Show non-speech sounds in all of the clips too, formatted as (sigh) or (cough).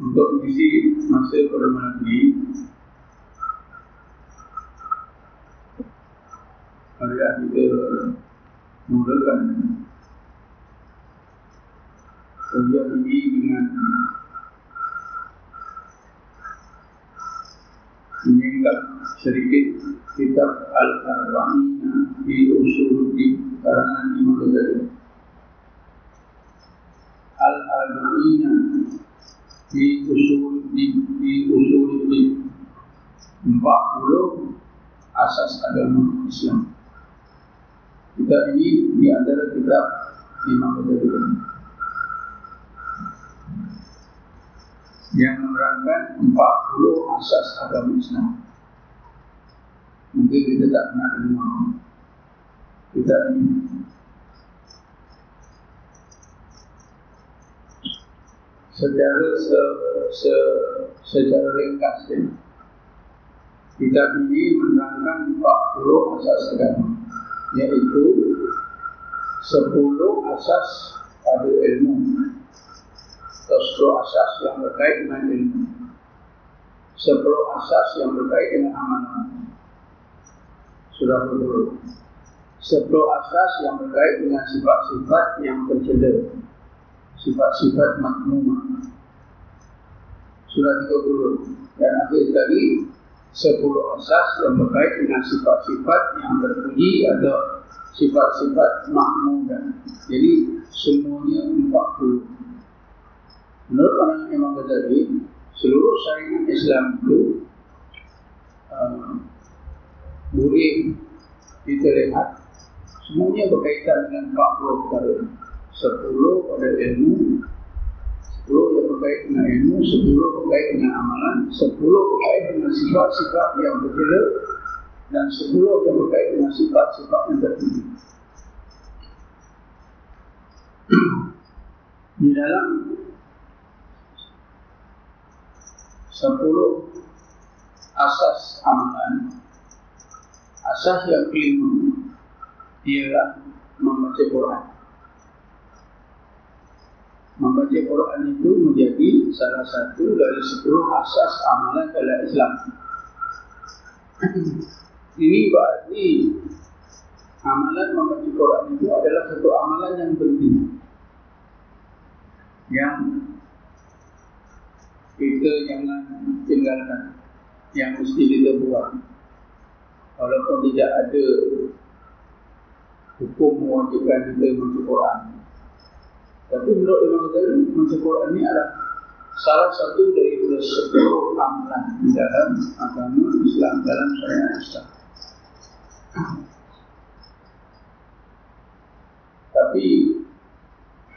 untuk mengisi masa pada malam ini Marilah kita mulakan kerja ini dengan menyingkat sedikit kitab Al-Arba'ina di usul di karangan Imam Ghazali. Al-Arba'ina di usul di, di usul di 40 asas agama Islam. Kita ini di antara kitab Imam Ghazali. yang menerangkan 40 asas agama Islam. Mungkin kita tak pernah dengar. Kita ini. Secara se, se, secara ringkas ya. Kita ini menerangkan 40 asas agama. Iaitu 10 asas pada ilmu sepuluh asas yang berkait dengan ilmu sepuluh asas yang berkait dengan amalan sudah betul sepuluh asas yang berkait dengan sifat-sifat yang tercela sifat-sifat makmumah. Tiga puluh. Dan akhir sekali sepuluh asas yang berkait dengan sifat-sifat yang terpuji atau sifat-sifat makmumah. Jadi semuanya empat puluh. Menurut orang Imam Ghazali, seluruh syariat Islam itu uh, boleh kita lihat semuanya berkaitan dengan 40 perkara. 10 pada ilmu, 10 yang berkaitan dengan ilmu, 10 berkait dengan amalan, 10 berkait dengan sifat-sifat yang berbeza dan 10 yang berkait dengan sifat-sifat yang tertinggi. Di dalam sepuluh asas amalan asas yang kelima ialah membaca Quran membaca Quran itu menjadi salah satu dari sepuluh asas amalan dalam Islam. Ini berarti amalan membaca Quran itu adalah satu amalan yang penting. Yang kita jangan tinggalkan yang mesti kita buat. Walaupun tidak ada hukum mewajibkan kita membaca Quran tapi menurut Imam Ghazali membaca Quran ini adalah salah satu dari sepuluh amalan di dalam agama Islam dalam syariat Islam. Tapi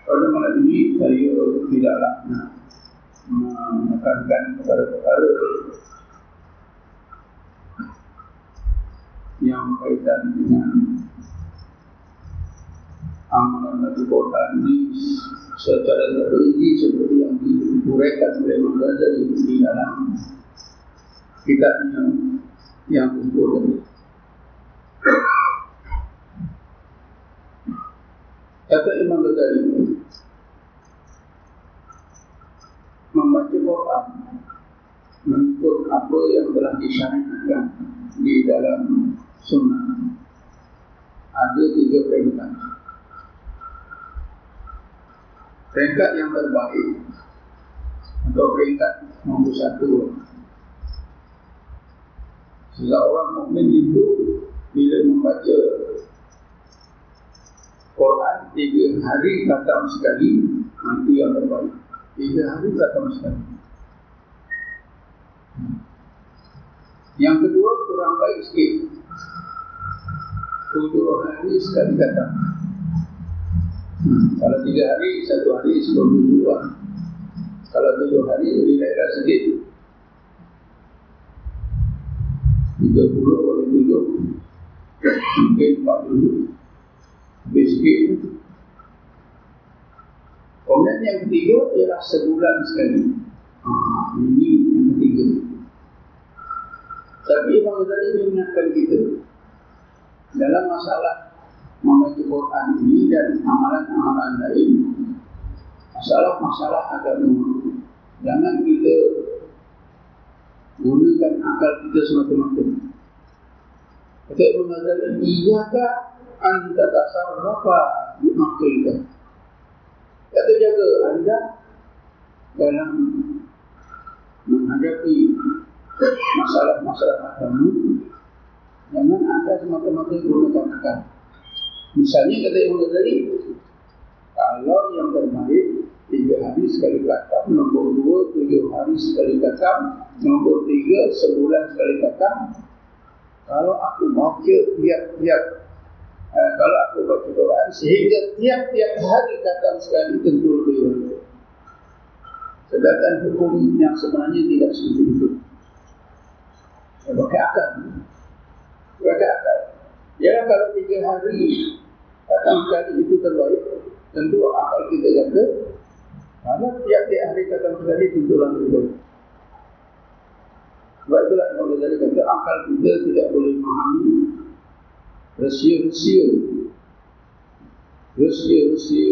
pada malam ini saya tidaklah nak menekankan perkara-perkara yang berkaitan dengan amalan Nabi Quran ini secara terperinci seperti yang diuraikan oleh Ghazali di dalam kitabnya yang disebut Kata Imam Ghazali membaca Quran mengikut apa yang telah disyariatkan di dalam sunnah. Ada tiga peringkat peringkat yang terbaik atau peringkat nombor satu seseorang mukmin itu bila membaca Quran tiga hari kata sekali itu yang terbaik Tiga hari sama sekali. Yang kedua kurang baik sikit. Tujuh hari sekali datang. Hmm. Kalau tiga hari, satu hari sepuluh tujuh Kalau tujuh hari, lebih baik sikit. Tiga puluh bagi tujuh. Mungkin empat puluh. Lebih sikit. Kemudian yang ketiga ialah sebulan sekali. Ha, ini yang ketiga. Tapi Imam Ghazali mengingatkan kita dalam masalah membaca Quran ini dan amalan-amalan lain masalah-masalah agama Jangan kita gunakan akal kita semata-mata. Kata Ibn Ghazali, Iyaka anta tasarrafa di makrika. Kata jaga anda dalam menghadapi masalah-masalah agama jangan anda semata-mata gunakan akal. Misalnya kata Ibn Ghazali, kalau yang terbaik tiga hari sekali kata, nombor dua tujuh hari sekali kata, nombor tiga sebulan sekali kata. Kalau aku baca tiap-tiap, eh, kalau aku baca Quran sehingga tiap-tiap hari kata sekali tentu lebih baik. Sedangkan hukum yang sebenarnya tidak seperti itu. Pakai akal. Pakai akal. Ya kalau tiga hari kata sekali itu terbaik, tentu akal kita jaga. Karena tiap-tiap hari kata sekali tentulah lebih baik. Sebab itulah Imam Ghazali kata akal kita tidak boleh memahami rahsia-rahsia rahsia-rahsia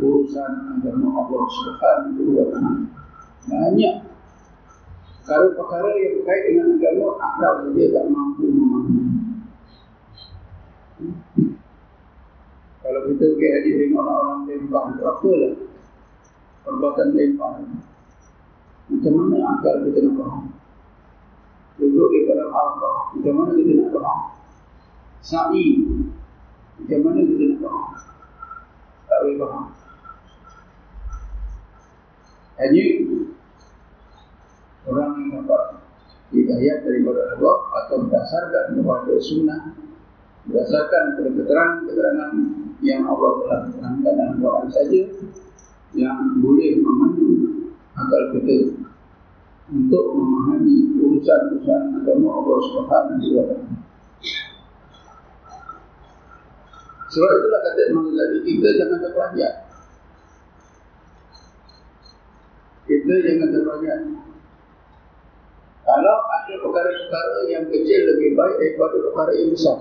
urusan agama Allah Subhanahu wa taala. Banyak perkara-perkara yang berkait dengan agama akal saja tak mampu memahami. Kalau kita pergi haji tengok orang-orang lempar itu apalah perbuatan lempar. Macam mana akal kita nak faham? Duduk di dalam Allah, macam mana kita nak faham? Sa'i, macam mana kita nak faham? Tak boleh faham. Hanya orang yang dapat hidayat daripada Allah atau berdasarkan kepada sunnah berdasarkan keterangan-keterangan yang Allah telah terangkan dalam Quran saja yang boleh memandu akal kita untuk memahami urusan-urusan agama Allah Subhanahu wa. Sebab itulah kata Imam Ghazali, kita jangan terperanjat. Kita jangan terperanjat. Kalau ada perkara-perkara yang kecil lebih baik daripada perkara yang besar.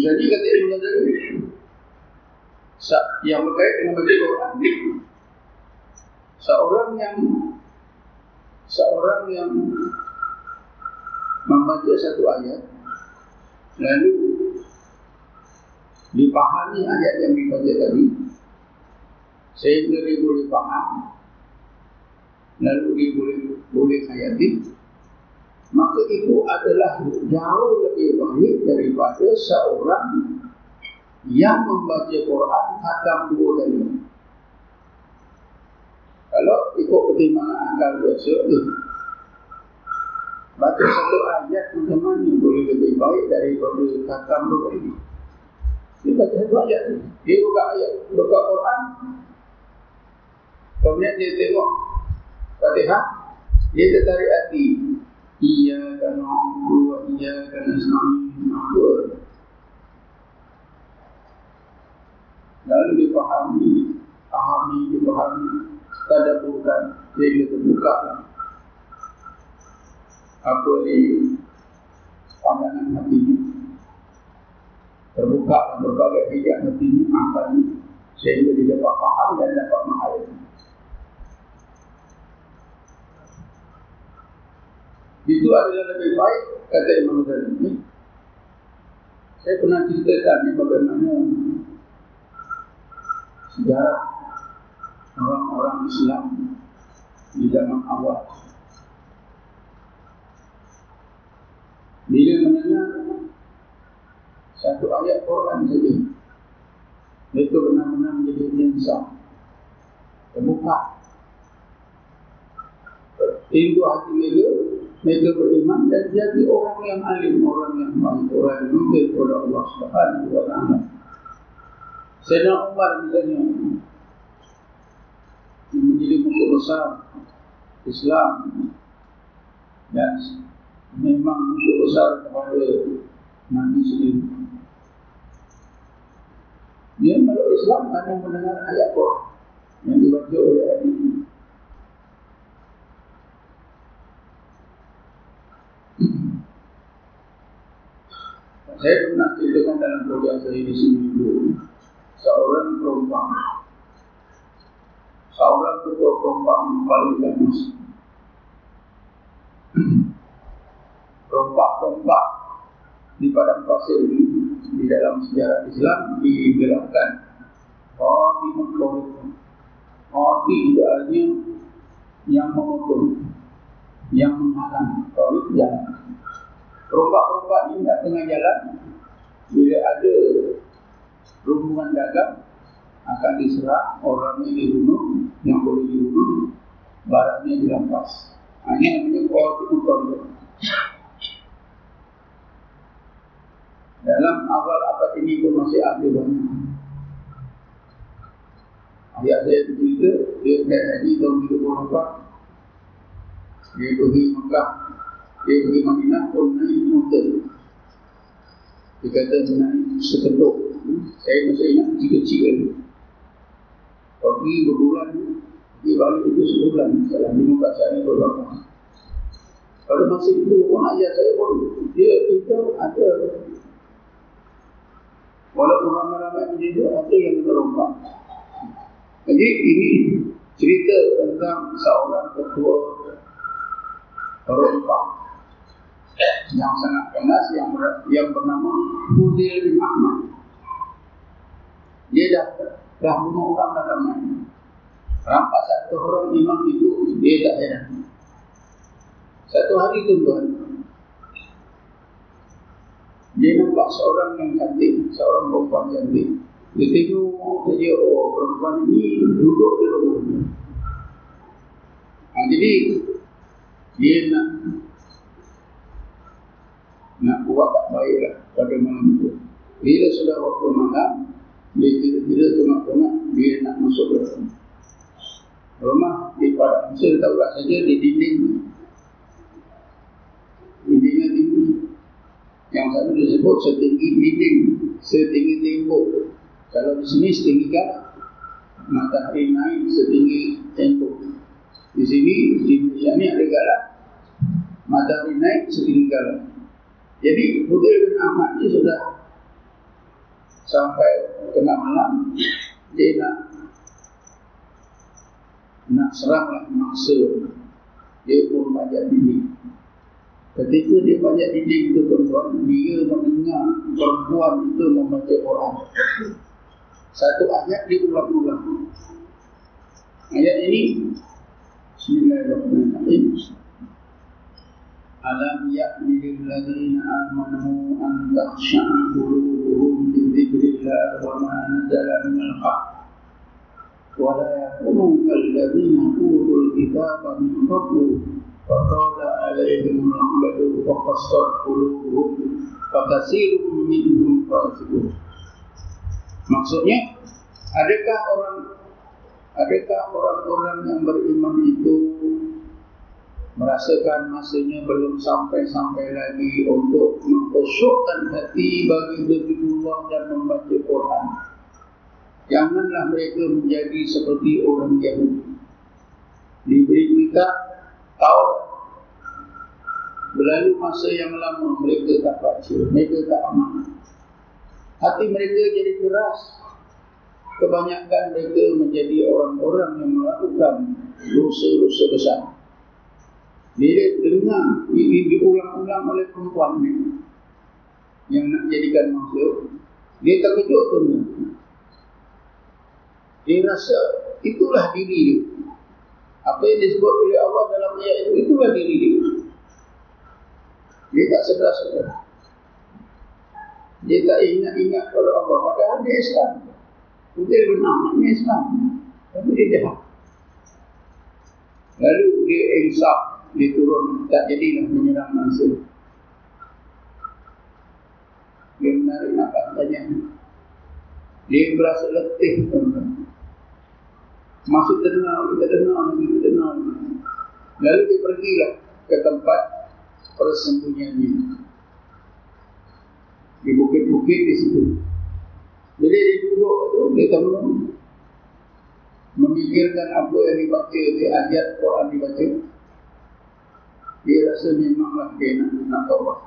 Misalnya kata Imam Ghazali, yang berkait dengan baca Quran, seorang yang seorang yang membaca satu ayat lalu dipahami ayat yang dibaca tadi sehingga dia boleh faham lalu dia boleh boleh hayati maka itu adalah jauh lebih baik daripada seorang yang membaca Quran khatam dua kali kalau ikut pertimbangan akal biasa eh, Baca satu ayat macam mana boleh lebih baik daripada kata dua ini? Dia baca satu ayat Dia buka ayat, buka Quran. Kemudian dia tengok Fatihah. Dia tertarik hati Iya kan dua iya kan Islam Apa Lalu dipahami Pahami, dipahami tadaburkan sehingga terbuka. Apa di pandangan hatinya terbuka berbagai hijab hatinya akalnya sehingga dia dapat faham dan dapat menghayati itu adalah lebih baik kata Imam Ghazali saya pernah ceritakan ni bagaimana sejarah orang-orang Islam di zaman awal. Bila mendengar satu ayat Quran saja, mereka benar-benar menjadi insaf. Terbuka. Pintu hati mereka, mereka beriman dan jadi orang yang alim, orang yang baik, orang yang mungkin kepada Allah Subhanahu wa taala. Sayyidina Umar misalnya menjadi musuh besar Islam dan memang musuh besar kepada Nabi sendiri. Dia meluk Islam karena mendengar ayat Quran yang dibaca oleh Nabi. Saya pernah ceritakan dalam program saya di sini dulu seorang perempuan seorang ketua perompak paling ganas. Perompak-perompak di padang pasir ini di dalam sejarah Islam digelarkan Qadi Makhluk. Qadi itu artinya yang memotong, yang menghalang. Qadi jalan. Perompak-perompak ini tak tengah jalan bila ada rombongan dagang akan diserang orangnya dibunuh yang boleh dibunuh barangnya dirampas. Hanya namanya kuat utang dalam awal abad ini pun masih ada banyak. Ayah saya cerita dia naik haji tahun 34 dia pergi Mekah dia pergi Madinah pun naik motor. Dia kata naik sekedok saya masih ingat kecil-kecil lagi. Pergi berbulan di balik itu sebulan. Dalam lima belas hari berlaku pada masa itu pun ayah saya pun dia kita ada. Walaupun ramai-ramai menjadi ada yang terompak. Jadi ini cerita tentang seorang ketua terompak yang sangat kenas yang ber, yang bernama Hudil bin Ahmad dia dah dah bunuh orang dah ramai. Rampas satu orang imam itu dia tak heran. Satu hari tu tuan, dia nampak seorang yang cantik, seorang perempuan cantik. Dia tengok saja, oh perempuan ini duduk di rumah. Ha, jadi dia nak nak buat tak baiklah pada malam itu. Bila sudah waktu malam, dia kira-kira tengok-tengok dia nak masuk ke rumah. Rumah di padang Mesir tahulah saja di dinding. Dindingnya tinggi. Yang satu disebut setinggi dinding, setinggi tembok. Kalau di sini setinggi kan matahari naik setinggi tembok. Di sini di Indonesia ni ada galak. Matahari naik setinggi galak. Jadi Putri bin Ahmad ni sudah sampai tengah malam dia nak nak seranglah mangsa dia pun banyak dinding. Ketika dia banyak dinding itu tuan-tuan dia mendengar perempuan itu membaca Quran. Satu ayat diulang-ulang ayat ini Bismillahirrahmanirrahim Alam yakni lilladzina amanu an takhsha'a qulubuhum li dzikrillah wa ma nazala minal haqq. Wa la yakunu kalladzina utul kitaba min qablu fa qala alaihim rahmatu wa qassat qulubuhum fa kasirun minhum fasiqun. Maksudnya adakah orang adakah orang-orang yang beriman itu merasakan masanya belum sampai-sampai lagi untuk mengkosokkan hati bagi berzikirullah dan membaca Quran. Janganlah mereka menjadi seperti orang Yahudi. Diberi kita tahu Berlalu masa yang lama mereka tak baca, mereka tak aman. Hati mereka jadi keras. Kebanyakan mereka menjadi orang-orang yang melakukan dosa-dosa besar. Bila dengar ini diulang-ulang oleh perempuan ni yang nak jadikan maksud, dia terkejut tu. Dia rasa itulah diri dia. Apa yang disebut oleh Allah dalam ayat itu, itulah diri dia. Dia tak sedar-sedar. Dia tak ingat-ingat kepada Allah. Padahal dia Islam. Dia benar, dia Islam. Tapi dia jahat. Lalu dia insaf dia turun tak jadilah menyerang langsung dia menarik nampak tanya dia berasa letih tuan-tuan. Masuk dengar kita dengar kita dengar lalu dia pergilah ke tempat persembunyiannya. Di bukit-bukit di situ. Bila dia duduk tu dia tengok memikirkan apa yang dibaca di ayat Quran dibaca dia rasa memanglah dia nak, nak taubat.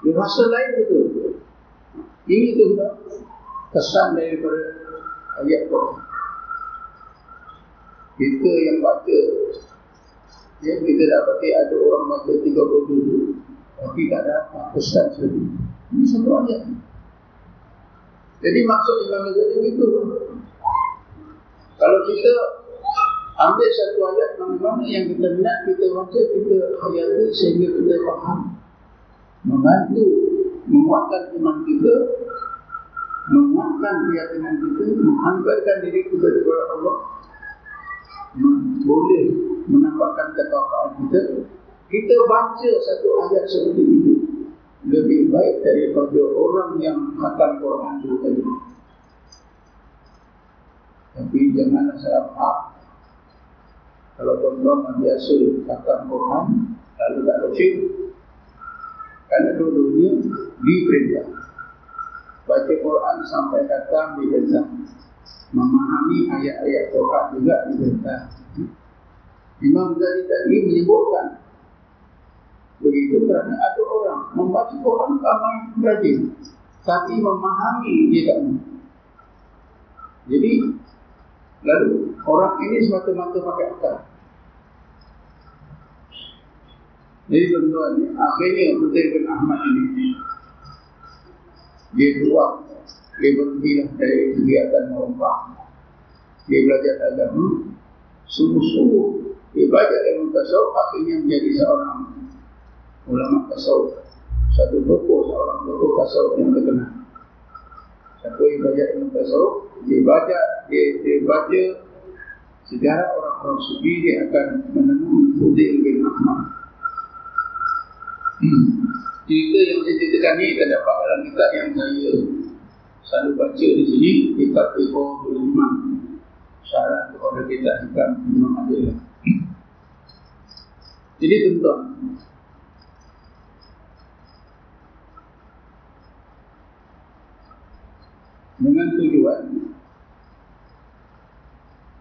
Dia rasa lain betul. Ini tu kesan daripada ayat Quran. kita yang baca ya, kita dapati ada orang baca 30 juz tapi tak ada apa pesan sekali ini satu ayat jadi maksud Imam Ghazali itu kalau kita ambil satu ayat mana-mana yang kita minat kita baca kita hayati sehingga kita faham. Membantu menguatkan iman kita menguatkan keyakinan kita menghantarkan diri kita kepada Allah boleh menambahkan ketakwaan kita. Kita baca satu ayat seperti ini lebih baik daripada orang yang akan Quran itu tadi. Tapi janganlah salah faham kalau tuan-tuan biasa kata Quran lalu tak baca kerana dua-duanya diperintah. Baca Quran sampai kata diperintah. Memahami ayat-ayat Quran juga diperintah. Imam Ghazali tadi menyebutkan begitu kerana ada orang membaca Quran ramai rajin. Tapi memahami dia tak jadi lalu orang ini semata-mata pakai akal. Jadi tuan-tuan akhirnya Putih bin Ahmad ini dia keluar dia berhentilah dari kegiatan merompak dia belajar agama. Sungguh-sungguh dia belajar ilmu tasawuf akhirnya menjadi seorang ulama tasawuf. Satu tokoh seorang tokoh tasawuf yang terkenal. Siapa yang belajar ilmu tasawuf dia baca dia, dia baca. Sejarah orang-orang sufi dia akan menemui Fudil bin Ahmad hmm. cerita yang saya ceritakan ni terdapat dalam kitab yang saya selalu baca di sini kitab Eko Bulimah syarat kepada kitab Hikam Imam Adil jadi tuan-tuan dengan tujuan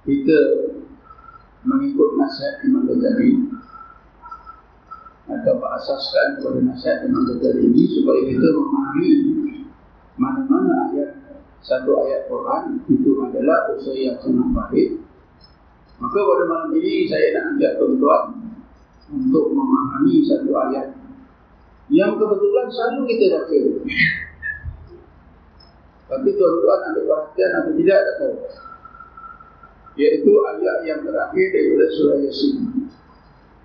kita mengikut nasihat Imam Ghazali atau berasaskan kepada nasihat Imam Ghazali ini supaya kita memahami mana-mana ayat. Satu ayat Quran itu adalah usaha yang sangat baik. Maka pada malam ini saya nak ajak tuan-tuan untuk memahami satu ayat yang kebetulan selalu kita baca. Tapi tuan-tuan ambil perhatian atau tidak tak tahu. Iaitu ayat yang terakhir daripada surah Yasin.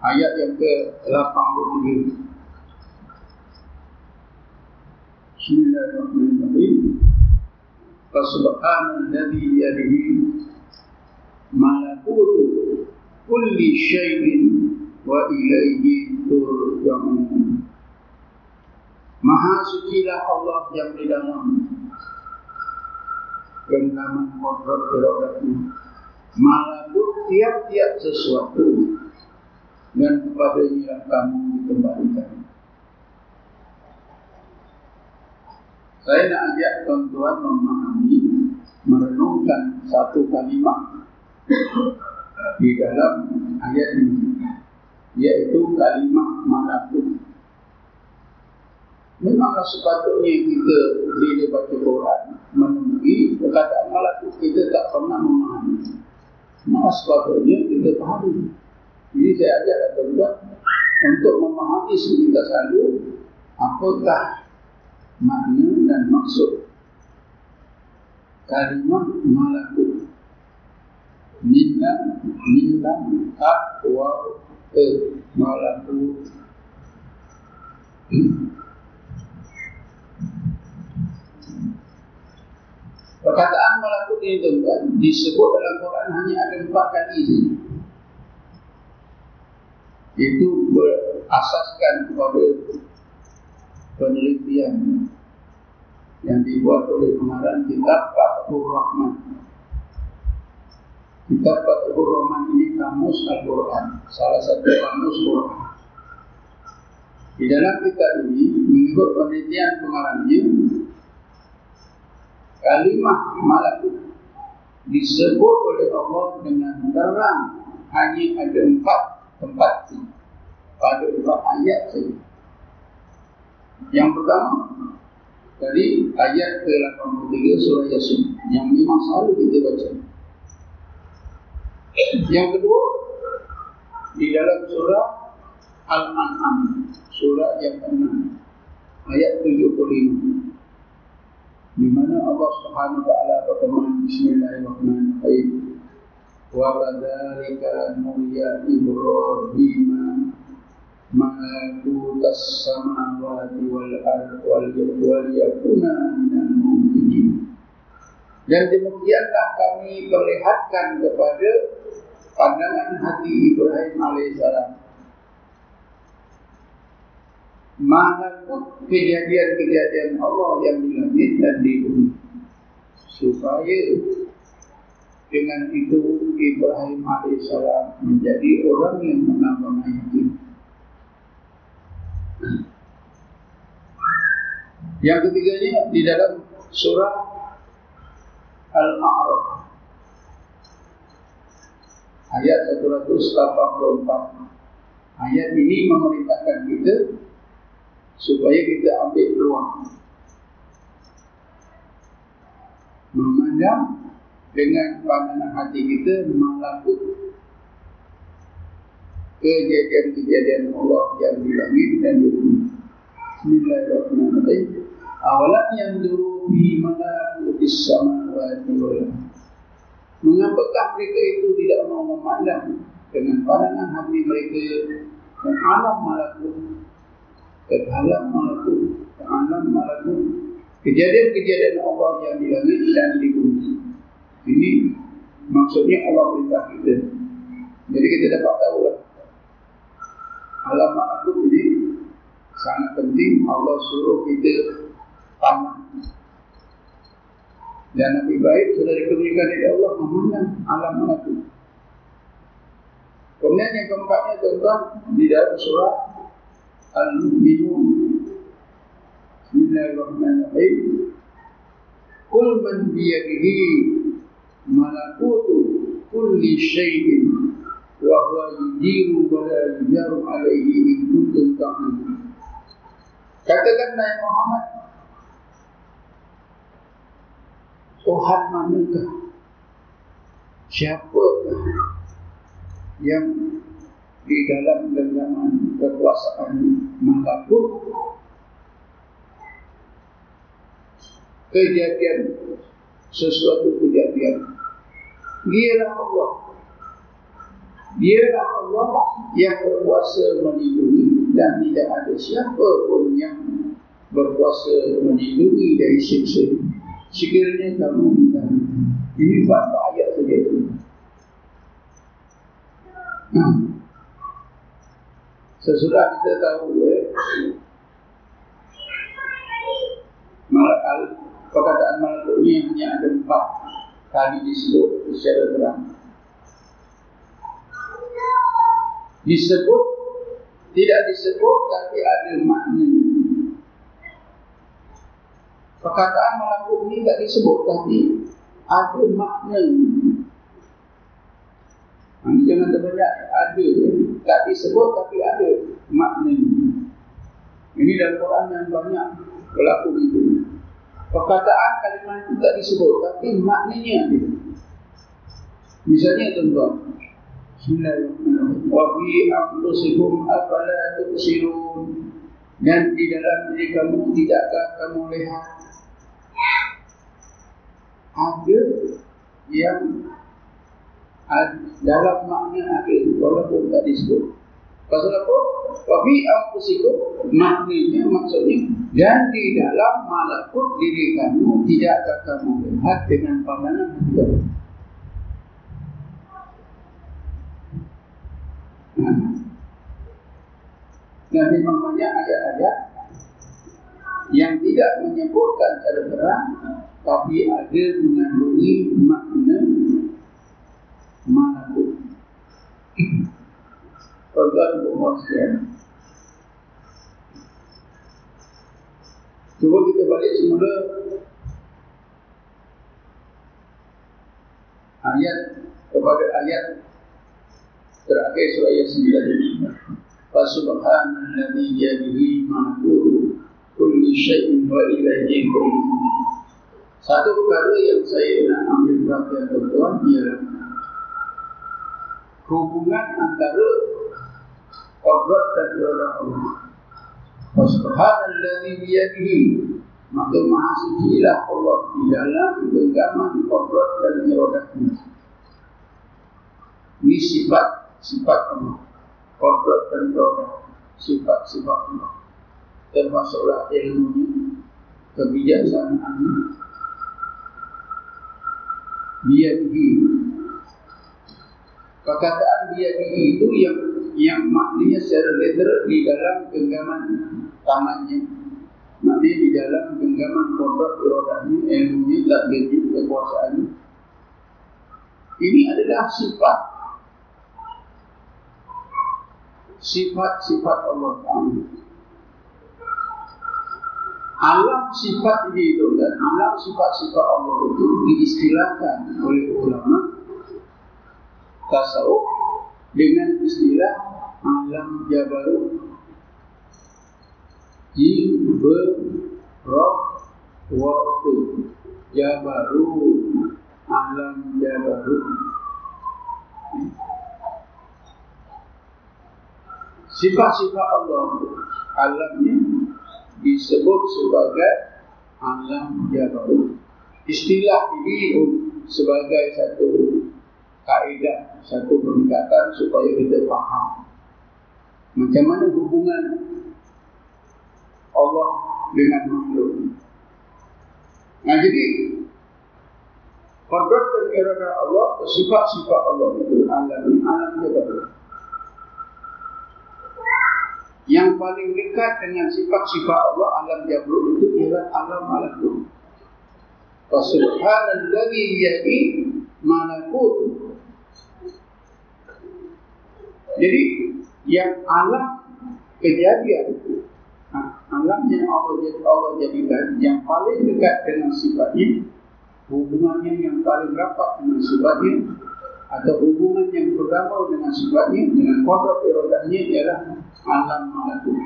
Ayat yang ke-83. Bismillahirrahmanirrahim. Fasubhanalladzi yadihi malakutu kulli syai'in wa ilaihi turja'un. Maha sucilah Allah yang di dalam genggaman kodrat birokratnya malakut tiap-tiap sesuatu dan kepadanya kamu dikembalikan saya nak ajak tuan-tuan memahami merenungkan satu kalimat di dalam ayat ini yaitu kalimat malakut Memanglah sepatutnya kita bila baca Quran menemui perkataan malakut kita tak pernah memahami. Maka sepatutnya kita pahami. Jadi saya ajak tuan-tuan untuk memahami sebentar selalu apakah makna dan maksud kalimat malakut. Minna minna akwa ke malakut. Perkataan malakut ini tuan disebut dalam Quran hanya ada empat kali saja. Itu berasaskan kepada penelitian yang dibuat oleh pengarang kitab Fathur Rahman. Kitab Fathur Rahman ini kamus Al-Quran, salah satu kamus Quran. Di dalam kitab ini, mengikut penelitian pengarangnya, kalimah malakut disebut oleh Allah dengan terang hanya ada empat tempat pada empat ayat saja. Yang pertama dari ayat ke-83 surah Yasin yang memang selalu kita baca. Yang kedua di dalam surah Al-An'am, surah yang ke-6 ayat 75. Di mana Allah Subhanahu taala berfirman Bismillahirrahmanirrahim. Wa kadzalika nuriya Ibrahim malakutas samawati wal ardi wal yakuna minal mu'minin. Dan demikianlah kami perlihatkan kepada pandangan hati Ibrahim alaihissalam malakut kejadian-kejadian Allah yang di dan di bumi. Supaya dengan itu Ibrahim alaihissalam menjadi orang yang menambah yakin. Yang ketiganya di dalam surah Al-A'raf. Ayat 184 ayat ini memerintahkan kita supaya kita ambil peluang memandang dengan pandangan hati kita melakukan kejadian-kejadian Allah yang di langit dan di bumi. Bismillahirrahmanirrahim. Awalam yang dulu fi malakutis samawati wal Mengapakah mereka itu tidak mau memandang dengan pandangan hati mereka dan alam malakut dan alam malakut alam malakut kejadian-kejadian Allah yang di langit dan di bumi. Ini maksudnya Allah perintah kita. Jadi kita dapat tahu lah alam malakut ini sangat penting Allah suruh kita pandang dan Nabi baik sudah diberikan oleh Allah memandang alam malakut. Kemudian yang keempatnya tentang di dalam surah Al-Mu'minun. Bismillahirrahmanirrahim. Kul man biyadihi malakutu kulli syai'in wa huwa yujiru wa la yujaru alaihi in kuntum ta'lamun. Katakan Nabi Muhammad Tuhan manakah? Siapakah yang di dalam genggaman kekuasaan malakut kejadian sesuatu kejadian. Dialah Allah. Dialah Allah yang berkuasa melindungi dan tidak ada siapa pun yang berkuasa melindungi dari siksa. Sekiranya kamu minta ini buat ayat itu hmm. Sesudah kita tahu eh, malakal perkataan malakal ini hanya ada empat kali disebut secara terang. Disebut tidak disebut tapi ada maknanya Perkataan malakut ini tidak disebut tapi ada makna. Ini jangan terbanyak ada. Tak disebut tapi ada makna. Ini dalam Quran yang banyak berlaku itu. Perkataan kalimat itu tak disebut tapi maknanya ada. Misalnya tuan-tuan. Bismillahirrahmanirrahim. Wa fi anfusikum. Dan di dalam diri kamu tidakkah kamu lihat ada yang dalam makna ada walaupun tak disebut. Pasal apa? Wabi ampusiku maknanya maksudnya dan di dalam malakut diri kamu tidak akan kamu lihat dengan pandangan hati Nah, memang banyak ayat-ayat yang tidak menyebutkan secara terang tapi ada mengandungi makna dan sekalian. Cuba kita balik semula ayat kepada ayat terakhir surah Yasin tadi. Fasubhanalladzi yadihi malakutu kulli syai'in wa ilayhi satu perkara yang saya nak ambil perhatian tuan-tuan ialah hubungan antara kodrat dan iradah Allah. Subhanalladzi biyadihi maka maha suci lah Allah di dalam genggaman kodrat dan iradahnya. Ini sifat sifat Allah. Kodrat dan iradah sifat sifat Allah. Termasuklah ilmunya, kebijaksanaannya, biyadihi Perkataan dia itu yang yang maknanya secara literal di dalam genggaman tangannya. Maknanya di dalam genggaman kodrat rodanya, ilmunya, takdirnya, kekuasaannya. Ini adalah sifat sifat-sifat Allah Taala. Alam sifat ini itu dan alam sifat-sifat Allah itu diistilahkan oleh ulama tasawuf dengan istilah alam jabarut jibrot waktu jabarut alam jabarut sifat-sifat Allah. Alamnya disebut sebagai alam jabarut istilah ini sebagai satu kaedah satu pendekatan supaya kita faham macam mana hubungan Allah dengan makhluk. Nah jadi Kodrat dan irada Allah, sifat-sifat Allah itu alam ini, alam jabal. Yang paling dekat dengan sifat-sifat Allah, alam jabal itu ialah alam itu. Fasubhanalladzi yadi malakut jadi yang alam kejadian ha, alam yang Allah jadi Allah jadikan yang paling dekat dengan sifatnya hubungannya yang paling rapat dengan sifatnya atau hubungan yang pertama dengan sifatnya dengan kodrat iradahnya ialah alam malakut.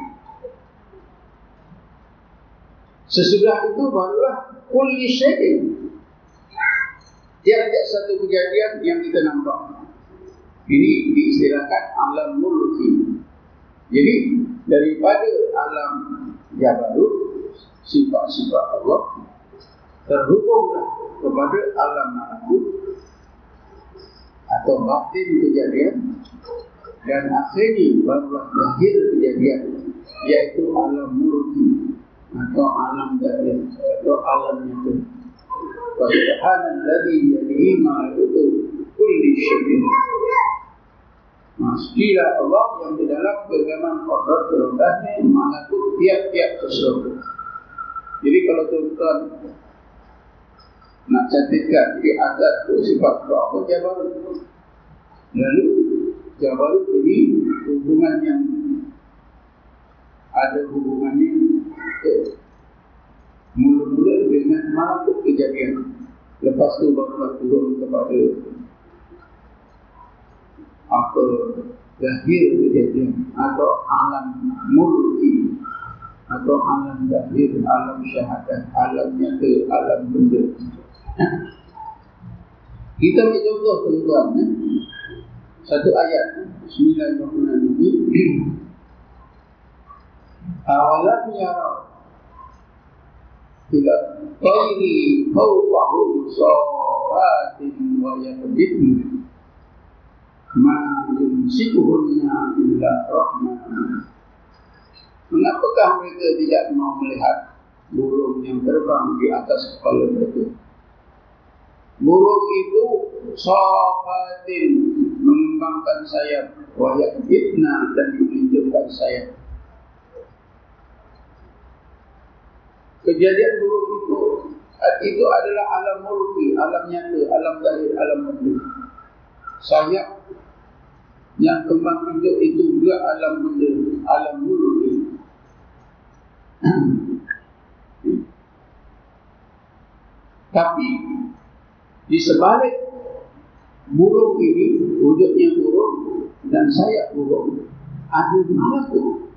Sesudah itu barulah kulli syai'in. Tiap-tiap satu kejadian yang kita nampak. Ini diistilahkan alam mulki. Jadi daripada alam jabarut sifat-sifat Allah terhubunglah kepada alam malakut atau batin kejadian dan akhirnya barulah lahir kejadian yaitu alam mulki atau alam jahil atau alam itu. Subhanalladzi yadihi ma'alutu kulli syai'in Masjidah Allah yang di dalam genggaman kodrat berubahnya mengatur tiap-tiap sesuatu. Jadi kalau tuan-tuan nak cantikkan di atas itu sifat apa jabar. Lalu jabar ini hubungan yang ada hubungannya mula-mula dengan malakut kejadian. Lepas tu baru turun kepada apa lahir kejadian atau alam mulki atau alam lahir, alam syahadat, alam nyata, alam benda. Kita ambil contoh tuan-tuan ya. Satu ayat Bismillahirrahmanirrahim Awalam yara Ila Tayri Fawqahum Sawatin Wa yakbidni ma yumsikuhunna illa rahman Mengapakah mereka tidak mau melihat burung yang terbang di atas kepala mereka? Burung itu sahabatin mengembangkan sayap wayak fitnah dan menunjukkan sayap. Kejadian burung itu itu adalah alam mulki, alam nyata, alam zahir, alam mati. Sayap yang kembang hidup itu juga alam benda, alam mulut ini. (clears throat) Tapi di sebalik burung ini, wujudnya burung dan sayap burung, ada malakut.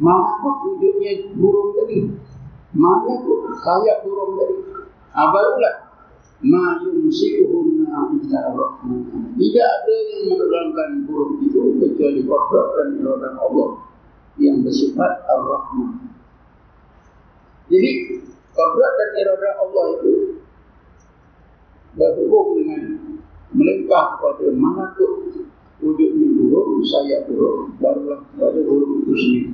Malakut wujudnya burung tadi. Malakut sayap burung tadi. Ah, barulah ma yumsikuhunna illa rahman. Tidak ada yang menegangkan huruf itu kecuali kodrat dan iradah Allah yang bersifat ar-Rahman. Jadi kodrat dan iradah Allah itu berhubung dengan melengkap kepada malakut wujudnya buruk, saya buruk, barulah kepada buruk itu sendiri.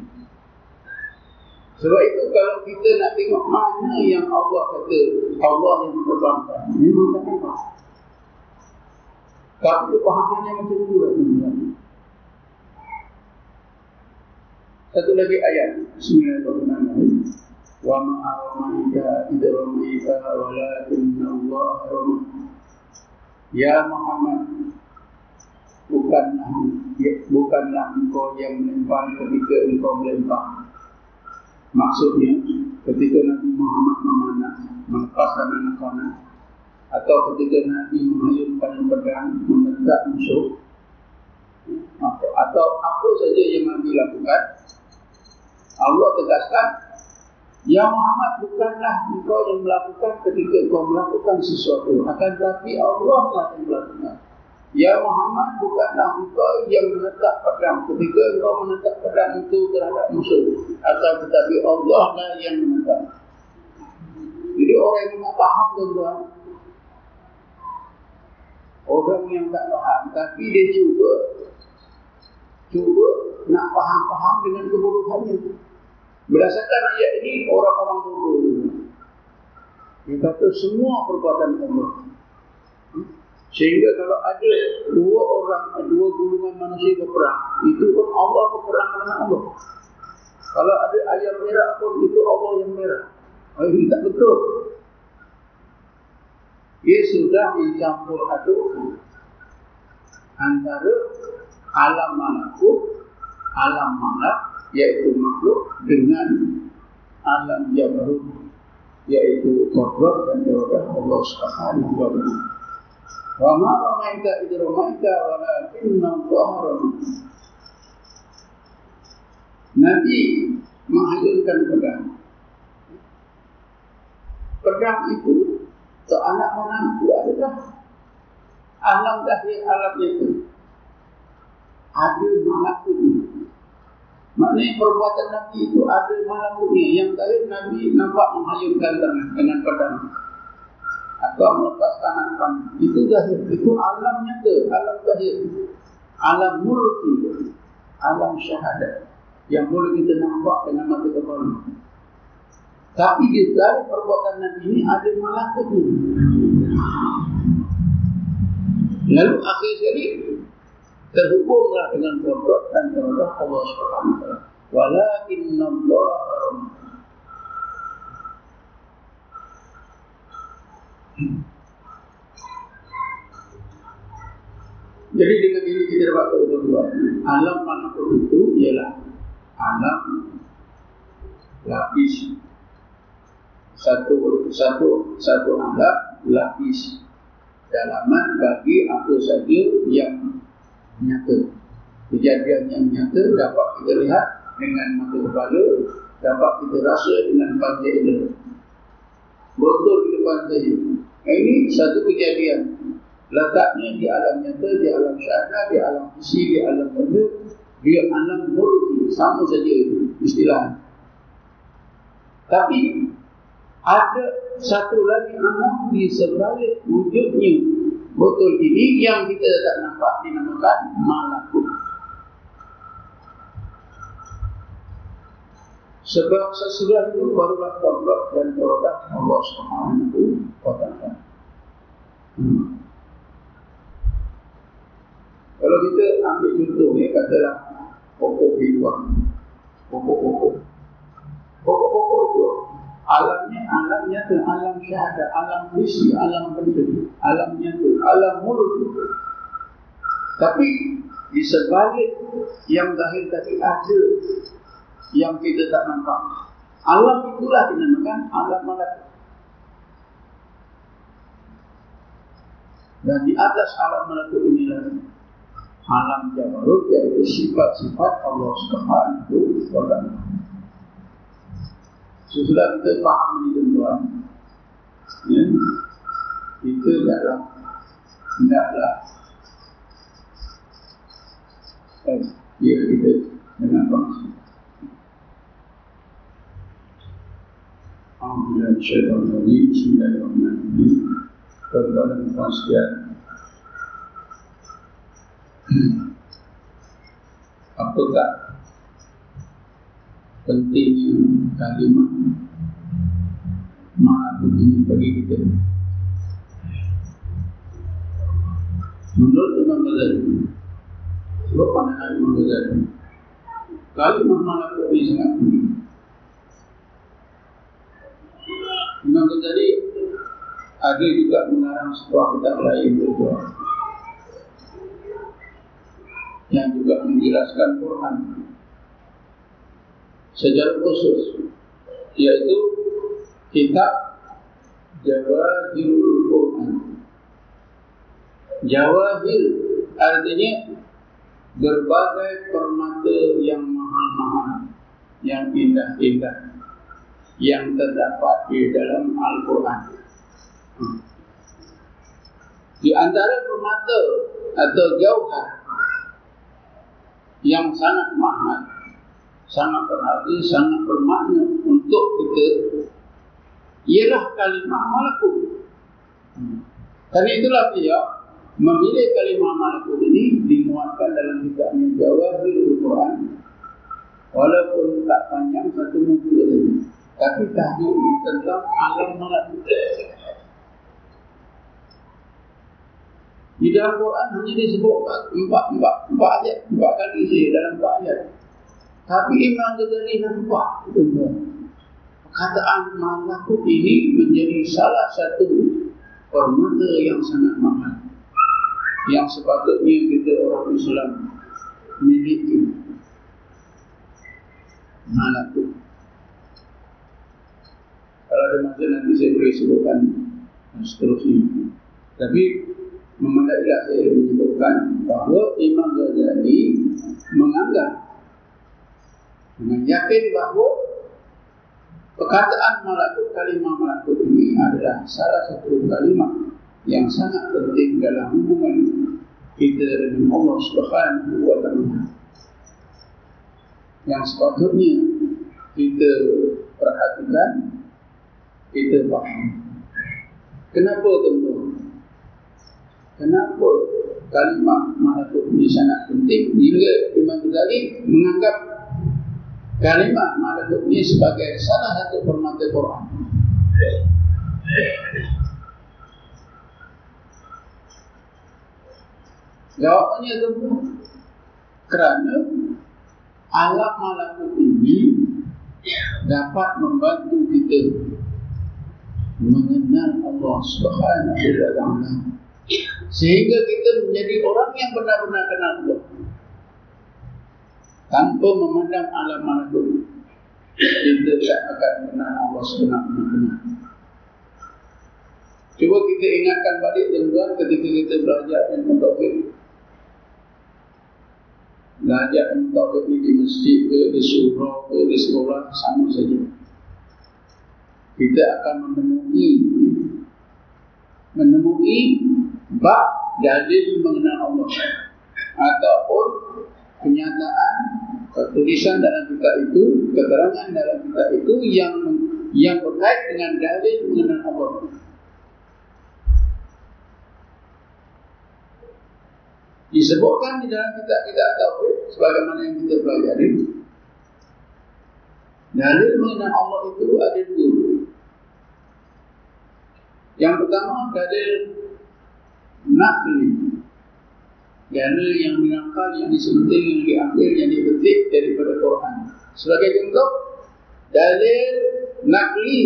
Sebab itu kalau kita nak tengok mana yang Allah kata Allah yang menerbangkan, memang tak nampak. Tapi pahamannya macam itu lah Satu lagi ayat. Bismillahirrahmanirrahim. Wa ma'aramaika idramaika walakinna Allah ramah Ya Muhammad Bukanlah, bukanlah engkau yang melempar ketika engkau melempar Maksudnya ketika Nabi Muhammad memanah melepaskan anak panah atau ketika Nabi menghayunkan pedang mendekat musuh atau apa saja yang Nabi lakukan Allah tegaskan Ya Muhammad bukanlah engkau yang melakukan ketika engkau melakukan sesuatu akan tetapi Allah lah yang melakukan Ya Muhammad bukanlah engkau yang menetap pedang ketika engkau menetap pedang itu terhadap musuh. Akan tetapi Allah lah yang menetap. Jadi orang yang tak faham tuan-tuan. Orang yang tak faham tapi dia cuba. Cuba nak faham-faham dengan kebodohannya. Berdasarkan ayat ini orang-orang bodoh. Dia kata semua perbuatan Allah Sehingga kalau ada dua orang, dua gulungan manusia berperang, itu pun Allah berperang dengan Allah. Kalau ada ayam merah pun itu Allah yang merah. Ini tak betul. Ia sudah mencampur aduk antara alam malakut, alam malak, iaitu makhluk dengan alam jabarut, iaitu kodrat dan jawadah Allah taala. Ma ramaita idh ramaita walakinna Allah ramaita. Nabi menghayunkan pedang. Pedang itu seanak menantu adalah alam dahir alam itu. Ada malakutnya. Maknanya perbuatan Nabi itu ada malakutnya. Yang tadi Nabi nampak menghayunkan dengan pedang atau melepas tangan kamu. Itu zahir. Itu alam nyata. Alam zahir. Alam mulki. Alam syahadat. Yang boleh kita nampak dengan mata kepala. Tapi di dalam perbuatan Nabi ini ada malakut Lalu akhir sekali terhubunglah dengan perbuatan Allah SWT. Walakin Allah Jadi dengan ini kita dapat tahu bahawa alam manapun itu ialah alam lapis. Satu satu satu alam lapis. Dalaman bagi apa saja yang nyata. Kejadian yang nyata dapat kita lihat dengan mata kepala dapat kita rasa dengan pantai indera betul di depan saja ini satu kejadian. Letaknya di alam nyata, di alam syahadah, di alam isi, di alam benda Di alam mulki, sama saja itu istilah Tapi ada satu lagi alam di sebalik wujudnya Botol ini yang kita tak nampak dinamakan malakut Sebab sesudah itu barulah kodrat dan kodrat Allah Subhanahu wa taala. Hmm. Kalau kita ambil contoh ni katalah pokok kehidupan. Pokok-pokok. Pokok-pokok itu alamnya alam nyata, alam syahadat, alam visi, alam benda, alam nyata, alam mulut. Tapi di sebalik yang zahir tadi ada yang kita tak nampak. Alam itulah dinamakan alam malaikat. Dan di atas alam malaikat inilah alam jabarut yaitu sifat-sifat Allah Subhanahu wa taala. Sesudah kita paham ini tuan, ya, kita dalam hendaklah eh, ya kita dengan bangsa Alhamdulillah syaitan tadi Bismillahirrahmanirrahim Tuan-tuan dan puan sekalian Apakah pentingnya kalimat Ma'atul ini bagi kita Menurut Imam Ghazali, sebab pandangan Imam Ghazali, kalimah malakut ini sangat penting. Imam Ghazali ada juga mengarang sebuah kitab lain juga. Yang juga menjelaskan Quran. Secara khusus yaitu kitab Jawahirul Quran. Jawahir artinya berbagai permata yang mahal-mahal, yang indah-indah, yang terdapat di dalam Al-Quran. Hmm. Di antara permata atau jauhar yang sangat mahal, sangat berharga, sangat bermakna untuk kita ialah kalimah malakut. Hmm. Karena itulah dia memilih kalimah malakut ini dimuatkan dalam kitabnya Jawahir Al-Quran walaupun tak panjang satu muka saja tapi tahu tentang alam malakut di dalam Quran hanya disebut empat, empat, empat ayat, empat kali saja dalam empat ayat. Tapi Imam Ghazali nampak tuan Perkataan malakut ini menjadi salah satu permata yang sangat mahal. Yang sepatutnya kita orang Islam miliki mana tu kalau ada masa nanti saya boleh sebutkan seterusnya tapi memandailah saya menyebutkan bahawa Imam Ghazali menganggap dengan yakin bahawa perkataan malakut kalimah malakut ini adalah salah satu kalimah yang sangat penting dalam hubungan kita dengan Allah Subhanahu wa taala. Yang sepatutnya kita perhatikan, kita faham. Kenapa tentu? Kenapa kalimat malakut ini sangat penting? Hingga Imam Ghazali menganggap kalimat malakut ini sebagai salah satu permata Quran. Jawabannya tentu kerana alam malakut ini dapat membantu kita mengenal Allah Subhanahu wa taala. Sehingga kita menjadi orang yang benar-benar kenal Allah. Tanpa memandang alam malakut kita tidak akan kenal Allah taala Cuba kita ingatkan balik tuan-tuan ketika kita belajar ilmu tauhid. Belajar tauhid ini di masjid ke di surau ke di sekolah sama saja kita akan menemui menemui bab dalil mengenal Allah. Ataupun kenyataan tulisan dalam kitab itu keterangan dalam kitab itu yang yang berkait dengan dalil mengenal Allah. Disebutkan di dalam kitab-kitab tauhid sebagaimana yang kita pelajari. Dalil mengenai Allah itu ada dua yang pertama dalil nakli dalil yang dinakal yang disunting yang diambil yang dipetik daripada Quran sebagai contoh dalil nakli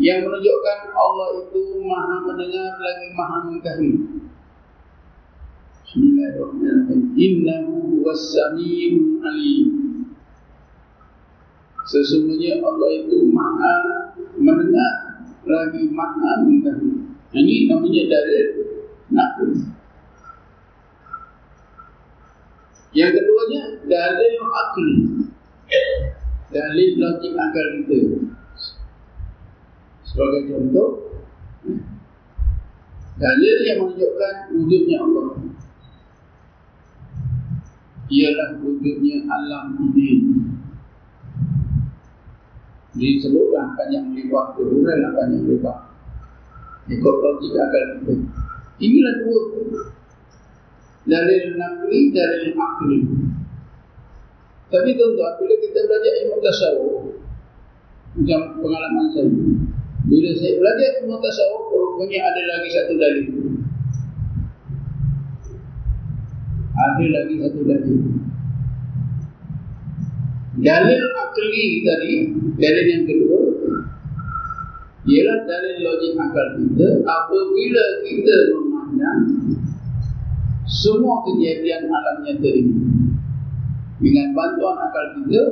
yang menunjukkan Allah itu maha mendengar lagi maha mengetahui Bismillahirrahmanirrahim. Innahu was-sami'ul alim. Sesungguhnya Allah itu Maha mendengar lagi Maha mengetahui. Ini namanya dalil nakul. Yang keduanya dalil akli. Dalil logik akal kita. Sebagai contoh, Dalil yang menunjukkan wujudnya Allah Ialah wujudnya alam ini Disebutlah panjang lebar Kemudian panjang lebar Ikut logik akal kita Inilah dua. Dalil nakli, dalil akli. Tapi tuan-tuan Bila kita belajar ilmu tasawuf Macam pengalaman saya Bila saya belajar ilmu tasawuf Rupanya ada lagi satu dalil. Ada lagi satu dalil Dalil akli tadi Dalil yang kedua Ialah dalil logik akal kita Apabila kita memandang Semua kejadian alam nyata ini Dengan bantuan akal kita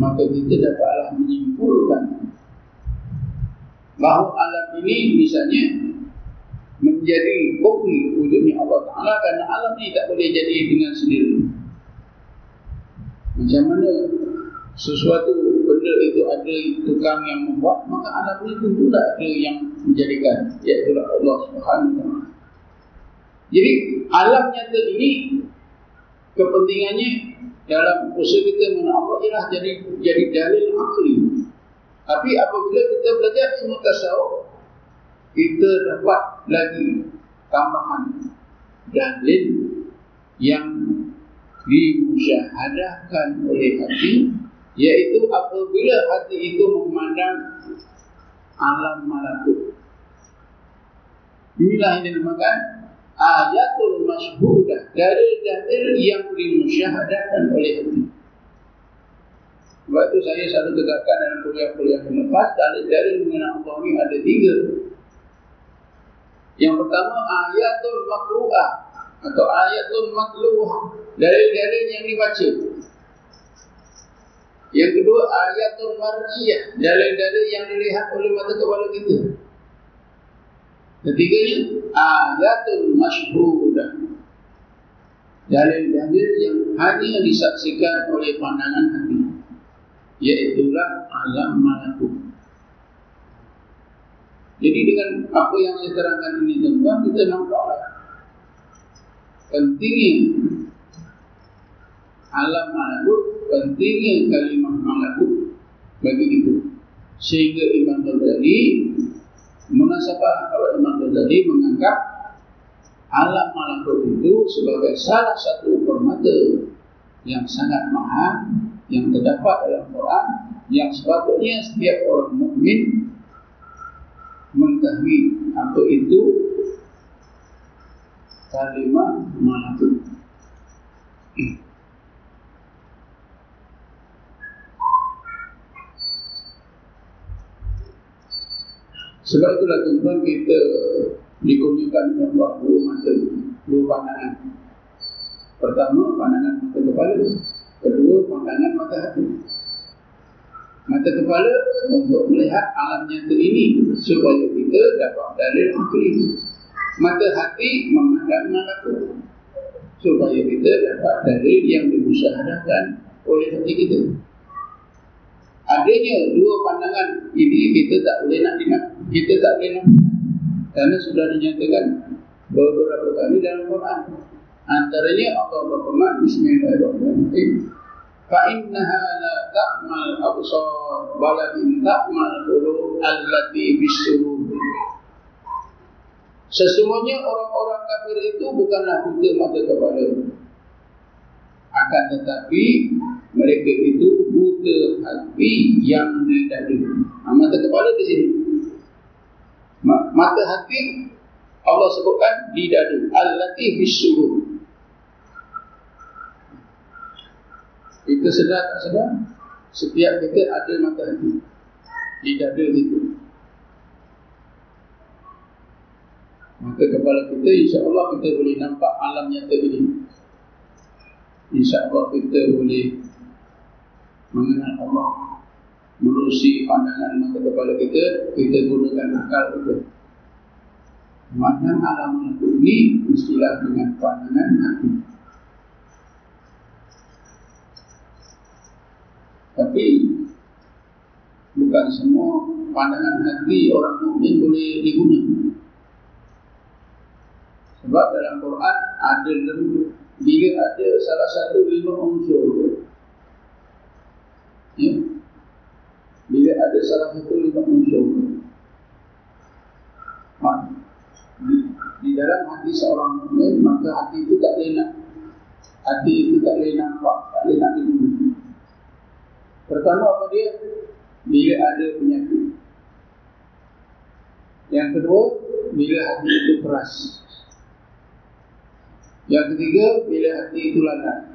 Maka kita dapatlah menyimpulkan Bahawa alam ini misalnya Menjadi bukti wujudnya Allah Ta'ala Kerana alam ini tak boleh jadi dengan sendiri macam mana sesuatu benda itu ada tukang yang membuat maka alam ini tentulah ada yang menjadikan iaitu Allah Subhanahu Wa Jadi alam nyata ini kepentingannya dalam usaha kita mengenal Allah jadi jadi dalil akli. Tapi apabila kita belajar ilmu tasawuf kita dapat lagi tambahan dalil yang dimusyahadahkan oleh hati yaitu apabila hati itu memandang alam malakut. Inilah yang dinamakan ayatul masyhudah dalil-dalil yang dimusyahadahkan oleh hati. Itu saya selalu tegakkan dalam kuliah-kuliah yang lepas dalil-dalil mengenai Allah ini ada tiga. Yang pertama ayatul makru'ah atau ayatul matluh dalil-dalil yang dibaca. Yang kedua ayatul marjiyah dalil-dalil yang dilihat oleh mata kepala kita. Ketiganya ayatul masyhudah dalil-dalil yang hanya disaksikan oleh pandangan hati. Iaitulah alam malakut. Jadi dengan apa yang saya terangkan ini tuan-tuan kita nampaklah pentingnya alam malakut, pentingnya kalimah malakut bagi itu. Sehingga Imam Ghazali munasabah kalau Imam Ghazali menganggap alam malakut itu sebagai salah satu permata yang sangat mahal yang terdapat dalam Quran yang sepatutnya setiap orang mukmin mengetahui apa itu kalimah malakut. Sebab itulah tuan kita dikurniakan dengan Allah dua mata, dua pandangan. Pertama, pandangan mata kepala. Kedua, pandangan mata hati. Mata kepala untuk melihat alam nyata ini supaya kita dapat dalil akli mata hati memandang malakut supaya kita dapat dalil yang dimusyahadahkan oleh hati kita. Adanya dua pandangan. Ini kita tak boleh nak ingat. Kita tak boleh nak kerana sudah dinyatakan beberapa kali dalam Quran. Antaranya Allah berfirman bismillahirrahmanirrahim. Fa innaha la ta'mal absar walakin ta'mal qulub allati bisurur Sesungguhnya orang-orang kafir itu bukanlah buta mata kepala. Akan tetapi mereka itu buta hati yang di dada. Ha, mata kepala di sini. Mata hati Allah sebutkan di dada. Al-Latif bisuruh. Kita sedar tak sedar? Setiap kita ada mata hati. Di itu. Maka kepala kita insya Allah kita boleh nampak alam nyata ini. Insya Allah kita boleh mengenal Allah menerusi pandangan mata kepala kita kita gunakan akal kita. Mana alam nyata ini mestilah dengan pandangan hati. Tapi bukan semua pandangan hati orang mukmin boleh digunakan Sebab dalam Quran ada bila ada salah satu lima unsur. Ya. Bila ada salah satu lima unsur. Di dalam hati seorang mukmin maka hati itu tak boleh nak hati itu tak boleh nampak, tak boleh nak diguna. Pertama apa dia? Bila ada penyakit. Yang kedua, bila hati itu keras. Yang ketiga, bila hati itu lalai.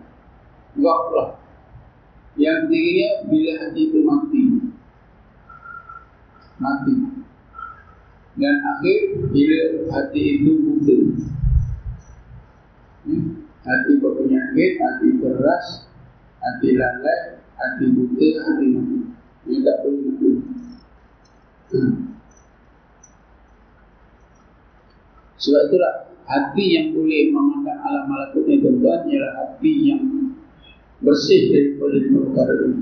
Gaflah. Yang ketiganya, bila hati itu mati. Mati. Dan akhir, bila hati itu buta. Hmm? Hati berpenyakit, hati keras, hati lalai, hati buta, hati mati. Ini tak mati. Hmm. Sebab itulah hati yang boleh memandang alam malakut ini tuan ialah hati yang bersih daripada lima perkara ini.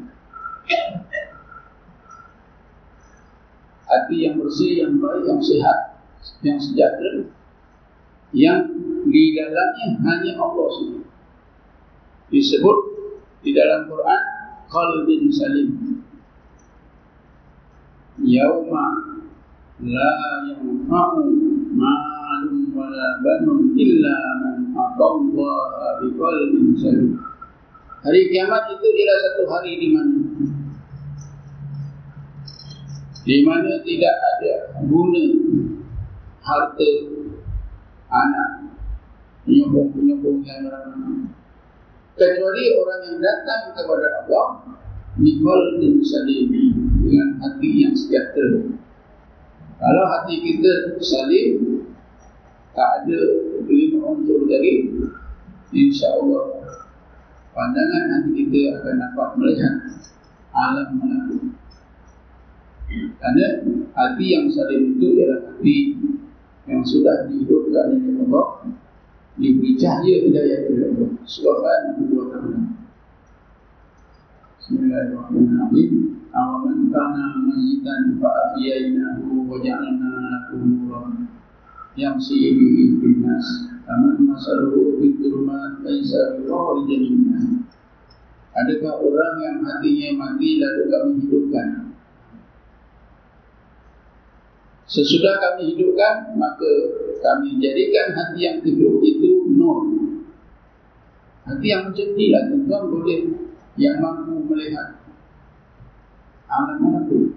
Hati yang bersih, yang baik, yang sehat, yang sejahtera, yang di dalamnya hanya Allah sahaja. Disebut di dalam Quran qalbin salim. Yauma la ma wala banun illa man atallaha biqalbin salim. Hari kiamat itu ialah satu hari di mana di mana tidak ada guna harta anak penyokong-penyokong yang ramai kecuali orang yang datang kepada Allah Nikol bin Salim dengan hati yang sejahtera. Kalau hati kita salim, tak ada. Lima unsur tadi insyaAllah. Pandangan hati kita akan dapat melihat alam malakut kerana hati yang saling itu ialah hati yang sudah dihidupkan oleh Allah. Diberi cahaya hidayah oleh Allah. Subhanahu wa ta'ala. Bismillahirrahmanirrahim. Awaman kana mayitan fa'afiyaynahu wa ja'alna يمشي به في الناس فمن مثله في الظلمات ليس بخارج منها Adakah orang yang hatinya mati lalu kami hidupkan? Sesudah kami hidupkan, maka kami jadikan hati yang hidup itu nur. Hati yang macam inilah tuan boleh yang mampu melihat alam mana pun.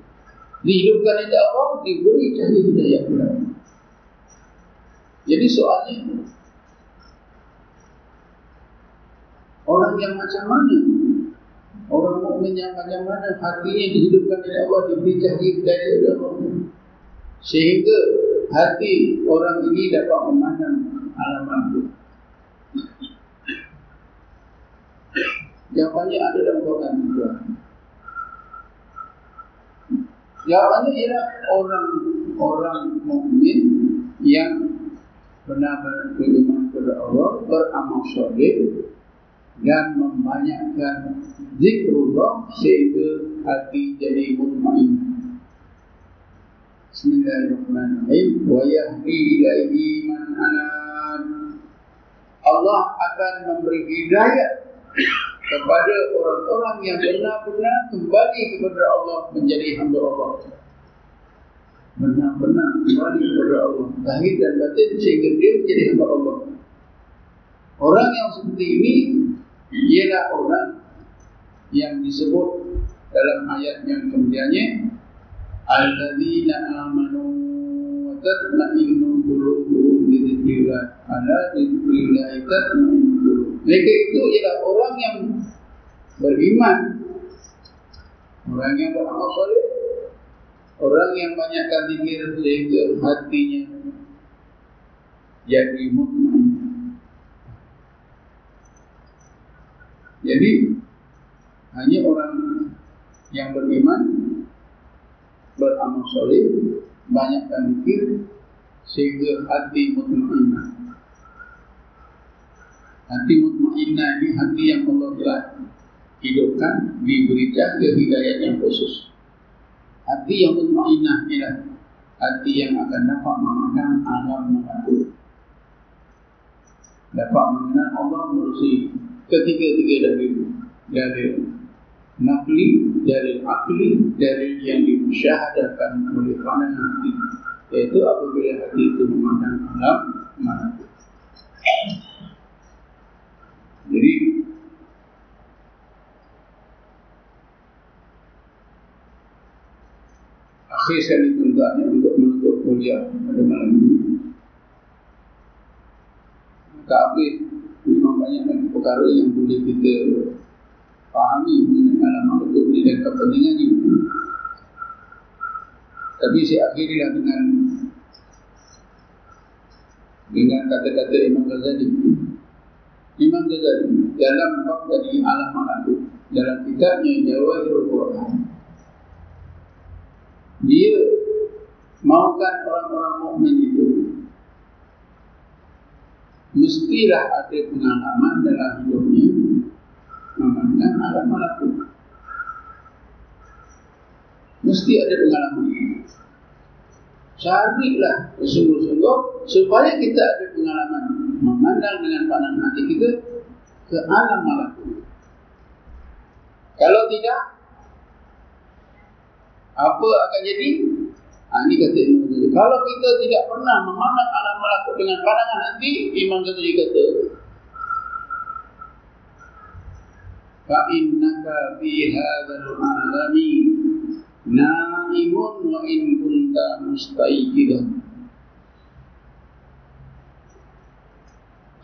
Dihidupkan oleh Allah, diberi cahaya hidayah kepada Allah. jadi soalnya Orang yang macam mana Orang mukmin yang macam mana Hatinya dihidupkan oleh Allah Diberi cahaya dari Allah Sehingga hati orang ini dapat memandang alam. Yang banyak ada dalam Quran juga. Yang banyak ialah orang orang mukmin yang benar-benar beriman kepada Allah, beramal soleh dan membanyakkan zikrullah sehingga hati jadi mutmain. Bismillahirrahmanirrahim. Wa yahdi ilaihi man anad. Allah akan memberi hidayah kepada orang-orang yang benar-benar kembali kepada Allah menjadi hamba Allah benar-benar kembali kepada Allah. Lahir dan batin sehingga dia menjadi hamba Allah. Orang yang seperti ini ialah orang yang disebut dalam ayat yang kemudiannya alladzina amanu wa tatma'innu qulubuhum bi dzikrillah ala dzikrillah mereka itu ialah orang yang beriman. Orang yang beramal soleh Orang yang banyakkan zikir sehingga hatinya jadi mutmain. Jadi hanya orang yang beriman beramal soleh banyakkan zikir sehingga hati mutmainah. Hati mutmainah ini hati yang Allah telah hidupkan diberi jaga hidayah yang khusus. Hati yang mutmainah ialah hati yang akan dapat memandang alam malakut. dapat mengenal Allah melalui ketiga-tiga dari dari nakli, dari akli, dari yang dimusyahadakan oleh pandangan hati. Iaitu apabila hati itu memandang alam mana. Jadi akhir sekali tuntutnya untuk menutup kuliah pada malam ini. Maka habis memang banyak lagi perkara yang boleh kita fahami mengenai alam makhluk ini dan kepentingannya. Tapi saya akhirilah dengan dengan kata-kata Imam Ghazali. Imam Ghazali dalam bab tadi alam makhluk dalam kitabnya Jawahirul Quran dia maukan orang-orang mukmin itu mestilah ada pengalaman dalam hidupnya memandang alam malakut. Mesti ada pengalaman. Carilah sungguh-sungguh supaya kita ada pengalaman memandang dengan pandangan hati kita ke alam malakut. Kalau tidak, apa akan jadi? Ha, ini kata Imam Ghazali. Kalau kita tidak pernah memandang alam malakut dengan pandangan hati, Imam Ghazali kata, فَإِنَّكَ فِي هَذَا الْعَالَمِ نَائِمٌ وَإِنْ كُنْتَ مُسْتَيْكِدًا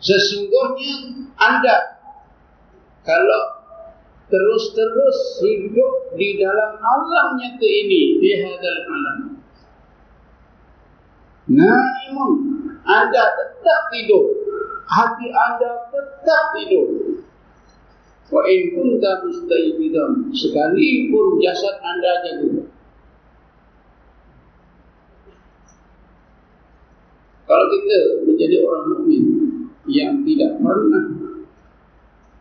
Sesungguhnya anda kalau terus-terus hidup di dalam alam nyata ini di hadal alam. Naimun, anda tetap tidur. Hati anda tetap tidur. Wa in kunta mustayqidan sekalipun jasad anda jaga. Kalau kita menjadi orang mukmin yang tidak pernah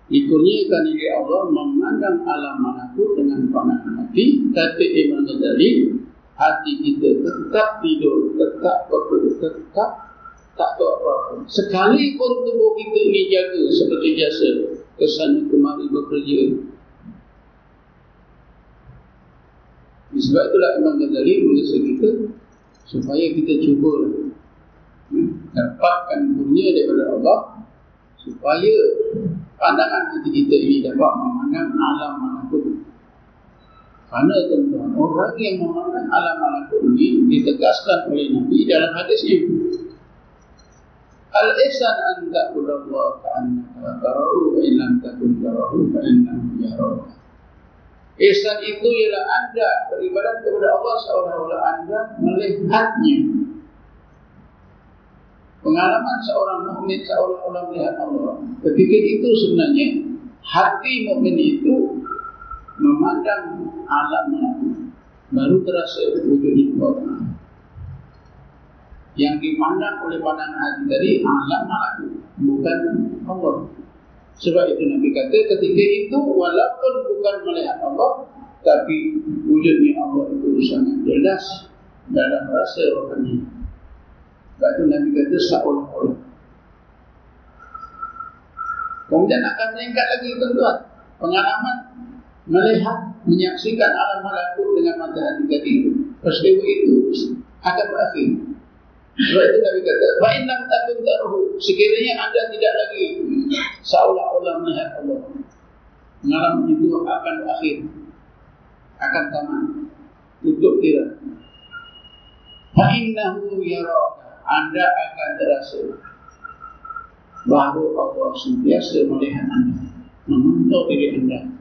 dikurniakan oleh Allah memandang alam malakut dengan pandangan hati, tapi Imam Ghazali hati kita tetap tidur, tetap bekerja, tetap tak tahu apa-apa. Sekalipun tubuh kita ini jaga seperti biasa, kesannya kemari bekerja. Sebab itulah Imam Ghazali mengasa kita supaya kita cuba hmm, dapatkan kurnia daripada Allah supaya pandangan hati kita ini dapat memandang alam malakut. Karena tuan orang yang memandang alam malakut ini ditegaskan oleh Nabi dalam hadis ini. Al-ihsan an ta'budu Allah ka'annaka tarahu wa in takun tarahu fa innahu yaraka. Ihsan itu ialah anda beribadat kepada Allah seolah-olah anda melihatnya. Pengalaman seorang mukmin seolah-olah melihat Allah. Ketika itu sebenarnya hati mukmin itu memandang alam baru terasa wujudnya Allah yang dipandang oleh pandangan hati tadi alam malakut bukan Allah. Sebab itu Nabi kata ketika itu walaupun bukan melihat Allah tapi wujudnya Allah itu sangat jelas dalam rasa rohani. Sebab itu Nabi kata seolah-olah. Kemudian akan meningkat lagi tuan-tuan. Pengalaman melihat, menyaksikan alam malakut dengan mata hati tadi. Peristiwa itu akan berakhir. Sebab itu Nabi kata, "Fa lam takun taruhu." Sekiranya anda tidak lagi seolah-olah melihat Allah. Pengalaman itu akan berakhir. Akan tamat. Tutup kira. Fa innahu yaraka. Anda akan terasa bahawa Allah sentiasa melihat anda, memantau diri anda,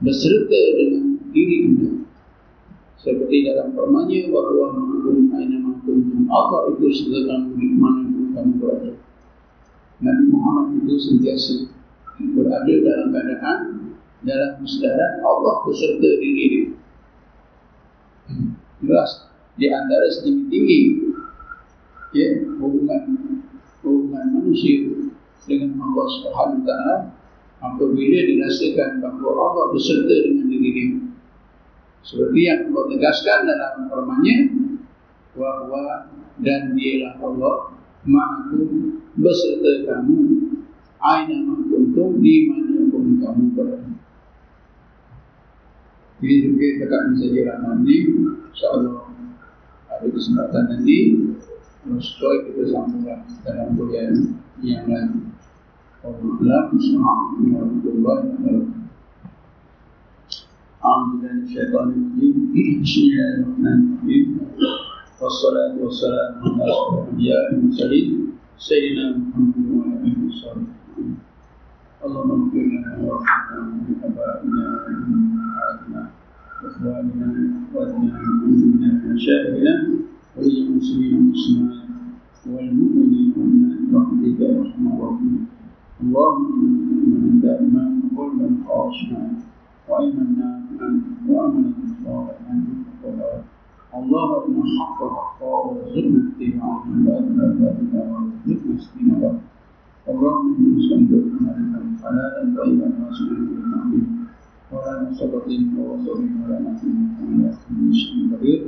beserta dengan diri anda. Seperti dalam permanya bahawa mengagung aina kuntum Allah itu sedang di mana kamu berada. Nabi Muhammad itu sentiasa berada dalam keadaan dalam kesedaran Allah beserta diri dia. Jelas di antara setinggi tinggi ya hubungan hubungan manusia dengan Allah Subhanahu Taala apabila dirasakan bahawa Allah beserta dengan diri dia. Seperti yang Allah tegaskan dalam firman-Nya bahwa dan dialah Allah ma'akum beserta kamu aina ma'kuntum di mana pun kamu berada jadi kita akan saja ramalan ini insyaAllah ada kesempatan nanti sesuai kita sambunglah dalam kuliah yang lain Allah Assalamualaikum warahmatullahi wabarakatuh أعوذ بالله من الشيطان الرجيم بسم الله الرحمن الرحيم. والصلاة والسلام على أشرف الأنبياء والمرسلين سيدنا محمد وعلى آله وصحبه اللهم اغفر لنا وارحمنا وآبائنا وأمهاتنا وإخواننا وأخواتنا وأمنا ومشايخنا وللمسلمين المسلمات والمؤمنين والمؤمنات برحمتك ارحم الراحمين اللهم امنا دائما وقلبا خاشعا وعلما نافعا واملا صالحا اللهم حق حقا وارزقنا اتباعه وارزقنا وارزقنا استنابه اللهم أنا نسالك حلالا حلالا طيبا واسعا بالتعليم ولا مسبقين ووصول ولا نسيم ولا نسيم كبير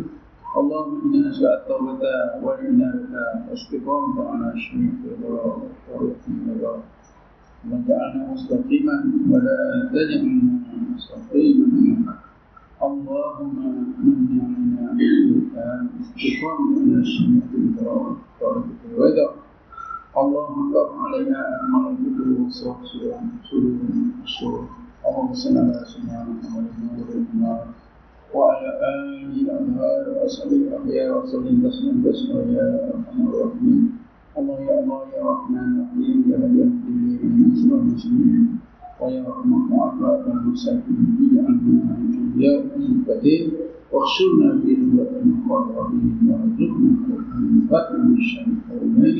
اللهم إنا نسأل التوبة لك استقامة على شريك رضاك وتوفيق رضاك واجعلنا مستقيما ولا تجعلنا مستقيما. منك اللهم من علينا الاستقامة على شريك رضاك وتوفيق رضاك اللهم اطلق علينا الملائكة والصلاة والسلام على رسول الله اللهم صل على سيدنا محمد وعلى آله وعلى آله الأنهار وأصحابه الأخيار وسلم تسليما كثيرا يا أرحم الراحمين الله يا الله يا رحمن الرحيم. يا هدي المسلمين من سوى المسلمين ويا رحمة العباد والمساكين اجعلنا يا الكثير واخشرنا في جملة المقربين وارزقنا ختم من الشر والمال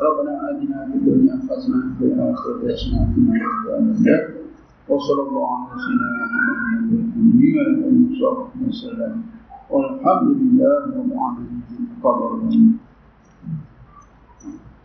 ربنا آتنا في الدنيا حسنة وفي الآخرة حسنة وقنا عذاب النار. وصلى الله على سيدنا محمد وعلى آله وصحبه وسلم والحمد لله رب العالمين. قدر